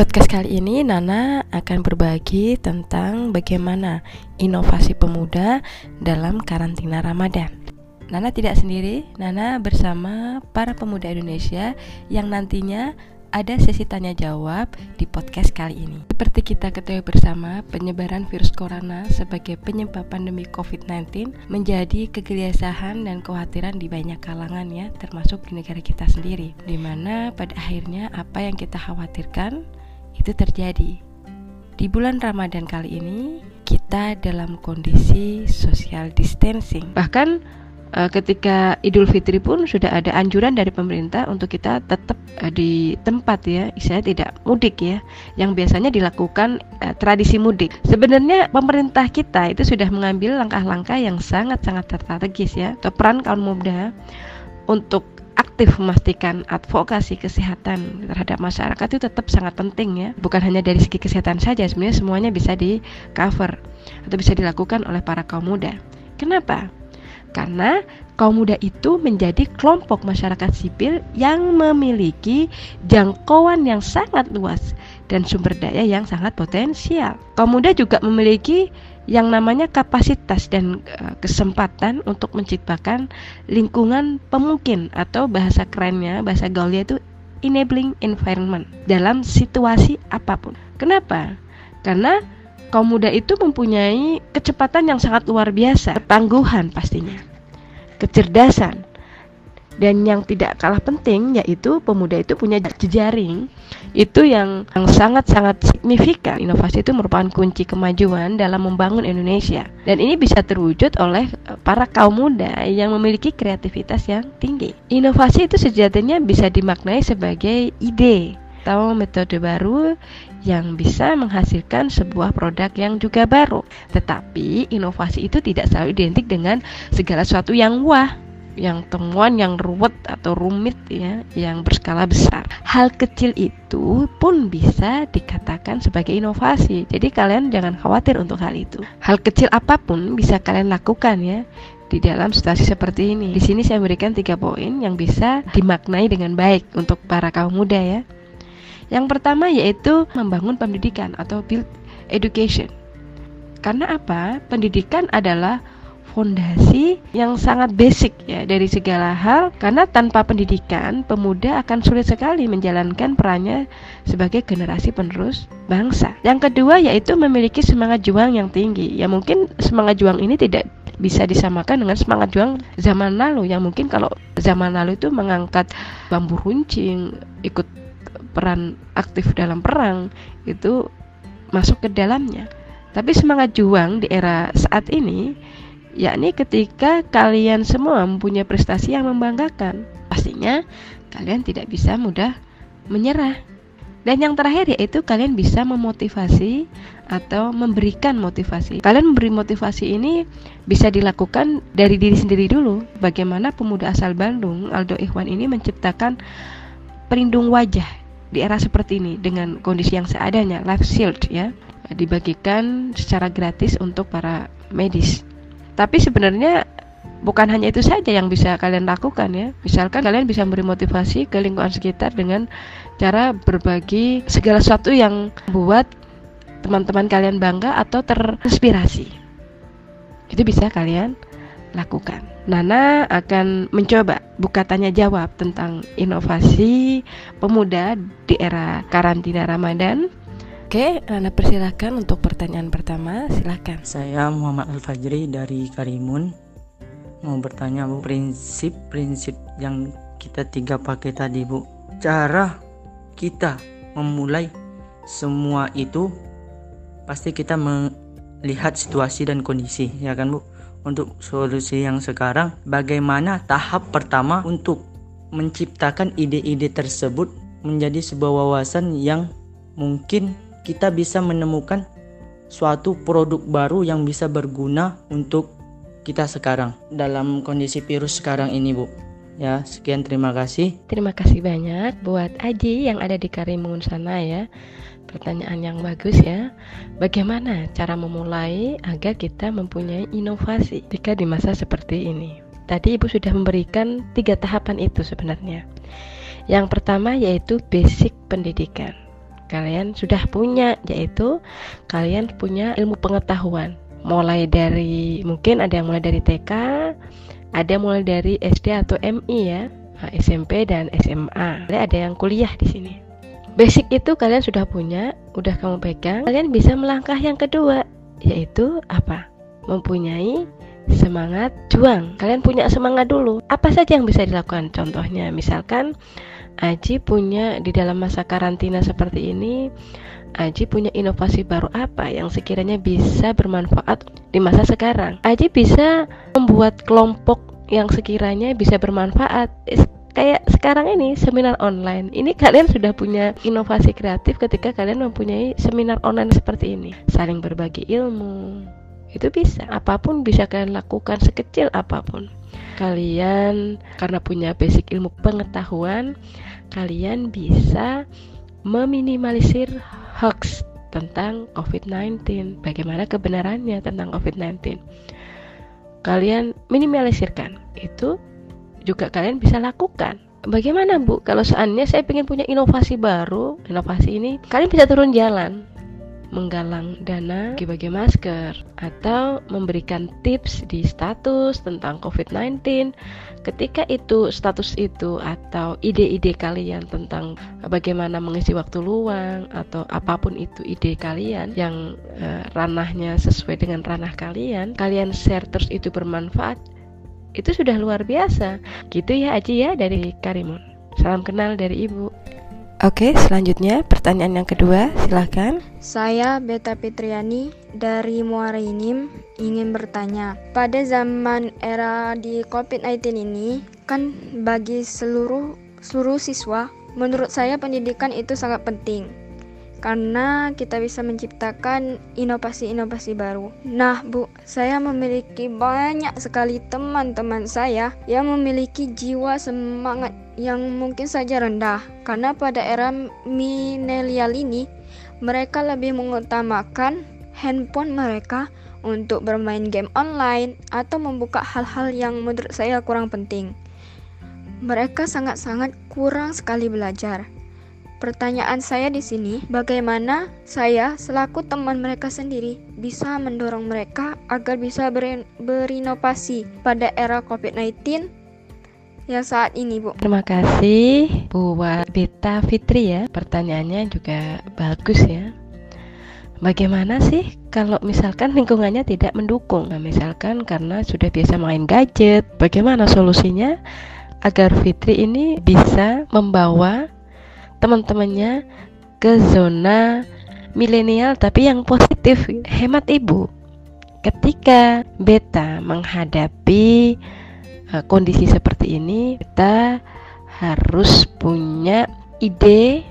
podcast kali ini Nana akan berbagi tentang bagaimana inovasi pemuda dalam karantina Ramadan. Nana tidak sendiri, Nana bersama para pemuda Indonesia yang nantinya ada sesi tanya jawab di podcast kali ini. Seperti kita ketahui bersama, penyebaran virus corona sebagai penyebab pandemi COVID-19 menjadi kegelisahan dan kekhawatiran di banyak kalangan ya, termasuk di negara kita sendiri. Di mana pada akhirnya apa yang kita khawatirkan itu terjadi. Di bulan Ramadan kali ini kita dalam kondisi social distancing. Bahkan uh, ketika Idul Fitri pun sudah ada anjuran dari pemerintah untuk kita tetap uh, di tempat ya, saya tidak mudik ya, yang biasanya dilakukan uh, tradisi mudik. Sebenarnya pemerintah kita itu sudah mengambil langkah-langkah yang sangat-sangat strategis ya, atau peran kaum muda untuk aktif memastikan advokasi kesehatan terhadap masyarakat itu tetap sangat penting ya. Bukan hanya dari segi kesehatan saja sebenarnya semuanya bisa di cover atau bisa dilakukan oleh para kaum muda. Kenapa? Karena kaum muda itu menjadi kelompok masyarakat sipil yang memiliki jangkauan yang sangat luas dan sumber daya yang sangat potensial. Kaum muda juga memiliki yang namanya kapasitas dan uh, kesempatan untuk menciptakan lingkungan pemungkin atau bahasa kerennya, bahasa gaulnya itu enabling environment dalam situasi apa pun. Kenapa? Karena kaum muda itu mempunyai kecepatan yang sangat luar biasa, tangguhan pastinya, kecerdasan, dan yang tidak kalah penting yaitu pemuda itu punya jejaring itu yang sangat-sangat signifikan. Inovasi itu merupakan kunci kemajuan dalam membangun Indonesia dan ini bisa terwujud oleh para kaum muda yang memiliki kreativitas yang tinggi. Inovasi itu sejatinya bisa dimaknai sebagai ide atau metode baru yang bisa menghasilkan sebuah produk yang juga baru. Tetapi inovasi itu tidak selalu identik dengan segala sesuatu yang wah yang temuan yang ruwet atau rumit ya yang berskala besar. Hal kecil itu pun bisa dikatakan sebagai inovasi. Jadi kalian jangan khawatir untuk hal itu. Hal kecil apa pun bisa kalian lakukan ya di dalam situasi seperti ini. Di sini saya berikan tiga poin yang bisa dimaknai dengan baik untuk para kaum muda ya. Yang pertama yaitu membangun pendidikan atau build education. Karena apa? Pendidikan adalah fondasi yang sangat basic ya dari segala hal karena tanpa pendidikan pemuda akan sulit sekali menjalankan perannya sebagai generasi penerus bangsa. Yang kedua yaitu memiliki semangat juang yang tinggi. Ya mungkin semangat juang ini tidak bisa disamakan dengan semangat juang zaman lalu yang mungkin kalau zaman lalu itu mengangkat bambu runcing, ikut peran aktif dalam perang itu masuk ke dalamnya. Tapi semangat juang di era saat ini yakni ketika kalian semua mempunyai prestasi yang membanggakan. Pastinya kalian tidak bisa mudah menyerah. Dan yang terakhir yaitu kalian bisa memotivasi atau memberikan motivasi. Kalian memberi motivasi ini bisa dilakukan dari diri sendiri dulu. Bagaimana pemuda asal Bandung, Aldo Ikhwan ini menciptakan pelindung wajah di era seperti ini dengan kondisi yang seadanya life shield ya dibagikan secara gratis untuk para medis tapi sebenarnya bukan hanya itu saja yang bisa kalian lakukan ya misalkan kalian bisa memberi motivasi ke lingkungan sekitar dengan cara berbagi segala sesuatu yang buat teman-teman kalian bangga atau terinspirasi itu bisa kalian lakukan. Nana akan mencoba buka tanya jawab tentang inovasi pemuda di era karantina Ramadan. Oke, Nana persilahkan untuk pertanyaan pertama, silakan. Saya Muhammad Al Fajri dari Karimun. Mau bertanya Bu, prinsip-prinsip yang kita tiga pakai tadi Bu. Cara kita memulai semua itu pasti kita melihat situasi dan kondisi, ya kan Bu? untuk solusi yang sekarang bagaimana tahap pertama untuk menciptakan ide-ide tersebut menjadi sebuah wawasan yang mungkin kita bisa menemukan suatu produk baru yang bisa berguna untuk kita sekarang dalam kondisi virus sekarang ini Bu ya sekian terima kasih terima kasih banyak buat Aji yang ada di Karimun sana ya Pertanyaan yang bagus ya. Bagaimana cara memulai agar kita mempunyai inovasi jika di masa seperti ini? Tadi Ibu sudah memberikan tiga tahapan itu sebenarnya. Yang pertama yaitu basic pendidikan. Kalian sudah punya yaitu kalian punya ilmu pengetahuan. Mulai dari mungkin ada yang mulai dari TK ada mulai dari SD atau MI ya SMP dan SMA ada yang kuliah di sini. Basic itu kalian sudah punya udah kamu pegang kalian bisa melangkah yang kedua yaitu apa? Mempunyai semangat juang. Kalian punya semangat dulu. Apa saja yang bisa dilakukan? Contohnya misalkan Aji punya di dalam masa karantina seperti ini Aji punya inovasi baru apa yang sekiranya bisa bermanfaat di masa sekarang? Aji bisa membuat kelompok yang sekiranya bisa bermanfaat. Kayak sekarang ini seminar online. Ini kalian sudah punya inovasi kreatif ketika kalian mempunyai seminar online seperti ini. Saling berbagi ilmu. Itu bisa. Apa pun bisa kalian lakukan sekecil apa pun kalian karena punya basic ilmu pengetahuan, kalian bisa meminimalisir hoax tentang COVID-19. Bagaimana kebenarannya tentang COVID-19? Kalian minimalisirkan. Itu juga kalian bisa lakukan. Bagaimana Bu? Kalau seandainya saya ingin punya inovasi baru, inovasi ini, kalian bisa turun jalan menggalang dana bagi-bagi masker atau memberikan tips di status tentang COVID-19 ketika itu status itu atau ide-ide kalian tentang bagaimana mengisi waktu luang atau apa pun itu ide kalian yang uh, ranahnya sesuai dengan ranah kalian kalian share terus itu bermanfaat itu sudah luar biasa. Gitu ya Aji ya dari Karimun. Salam kenal dari ibu Oke, selanjutnya pertanyaan yang kedua, silahkan. Saya Beta Fitriani dari Muara Inim ingin bertanya, pada zaman era di COVID-19 ini, kan bagi seluruh seluruh siswa, menurut saya pendidikan itu sangat penting karena kita bisa menciptakan inovasi-inovasi baru. Nah, Bu, saya memiliki banyak sekali teman-teman saya yang memiliki jiwa semangat yang mungkin saja rendah karena pada era milenial ini mereka lebih mengutamakan handphone mereka untuk bermain game online atau membuka hal-hal yang menurut saya kurang penting. Mereka sangat-sangat kurang sekali belajar Pertanyaan saya di sini, bagaimana saya selaku teman mereka sendiri bisa mendorong mereka agar bisa berin berinovasi pada era COVID-19 yang saat ini, Bu? Terima kasih buat Beta Fitri ya. Pertanyaannya juga bagus ya. Bagaimana sih kalau misalkan lingkungannya tidak mendukung? Nah, misalkan karena sudah biasa main gadget, bagaimana solusinya agar Fitri ini bisa membawa teman-temannya ke zona milenial tapi yang positif hemat ibu. Ketika beta menghadapi uh, kondisi seperti ini kita harus punya ide.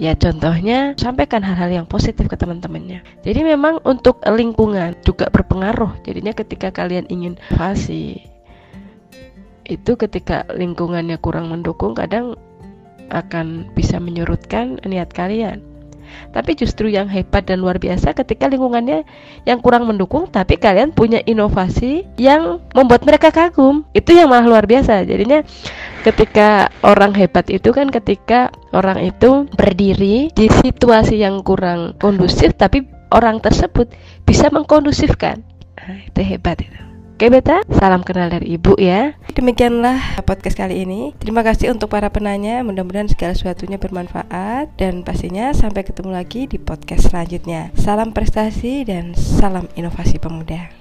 Ya contohnya sampaikan hal-hal yang positif ke teman-temannya. Jadi memang untuk lingkungan juga berpengaruh. Jadinya ketika kalian ingin fasi itu ketika lingkungannya kurang mendukung kadang akan bisa menyurutkan niat kalian. Tapi justru yang hebat dan luar biasa ketika lingkungannya yang kurang mendukung tapi kalian punya inovasi yang membuat mereka kagum. Itu yang malah luar biasa. Jadinya ketika orang hebat itu kan ketika orang itu berdiri di situasi yang kurang kondusif tapi orang tersebut bisa mengkondusifkan. Nah, itu hebat itu. Oke Beta, salam kenal dari Ibu ya. Demikianlah podcast kali ini. Terima kasih untuk para penanya. Mudah-mudahan segala sesuatunya bermanfaat dan pastinya sampai ketemu lagi di podcast selanjutnya. Salam prestasi dan salam inovasi pemuda.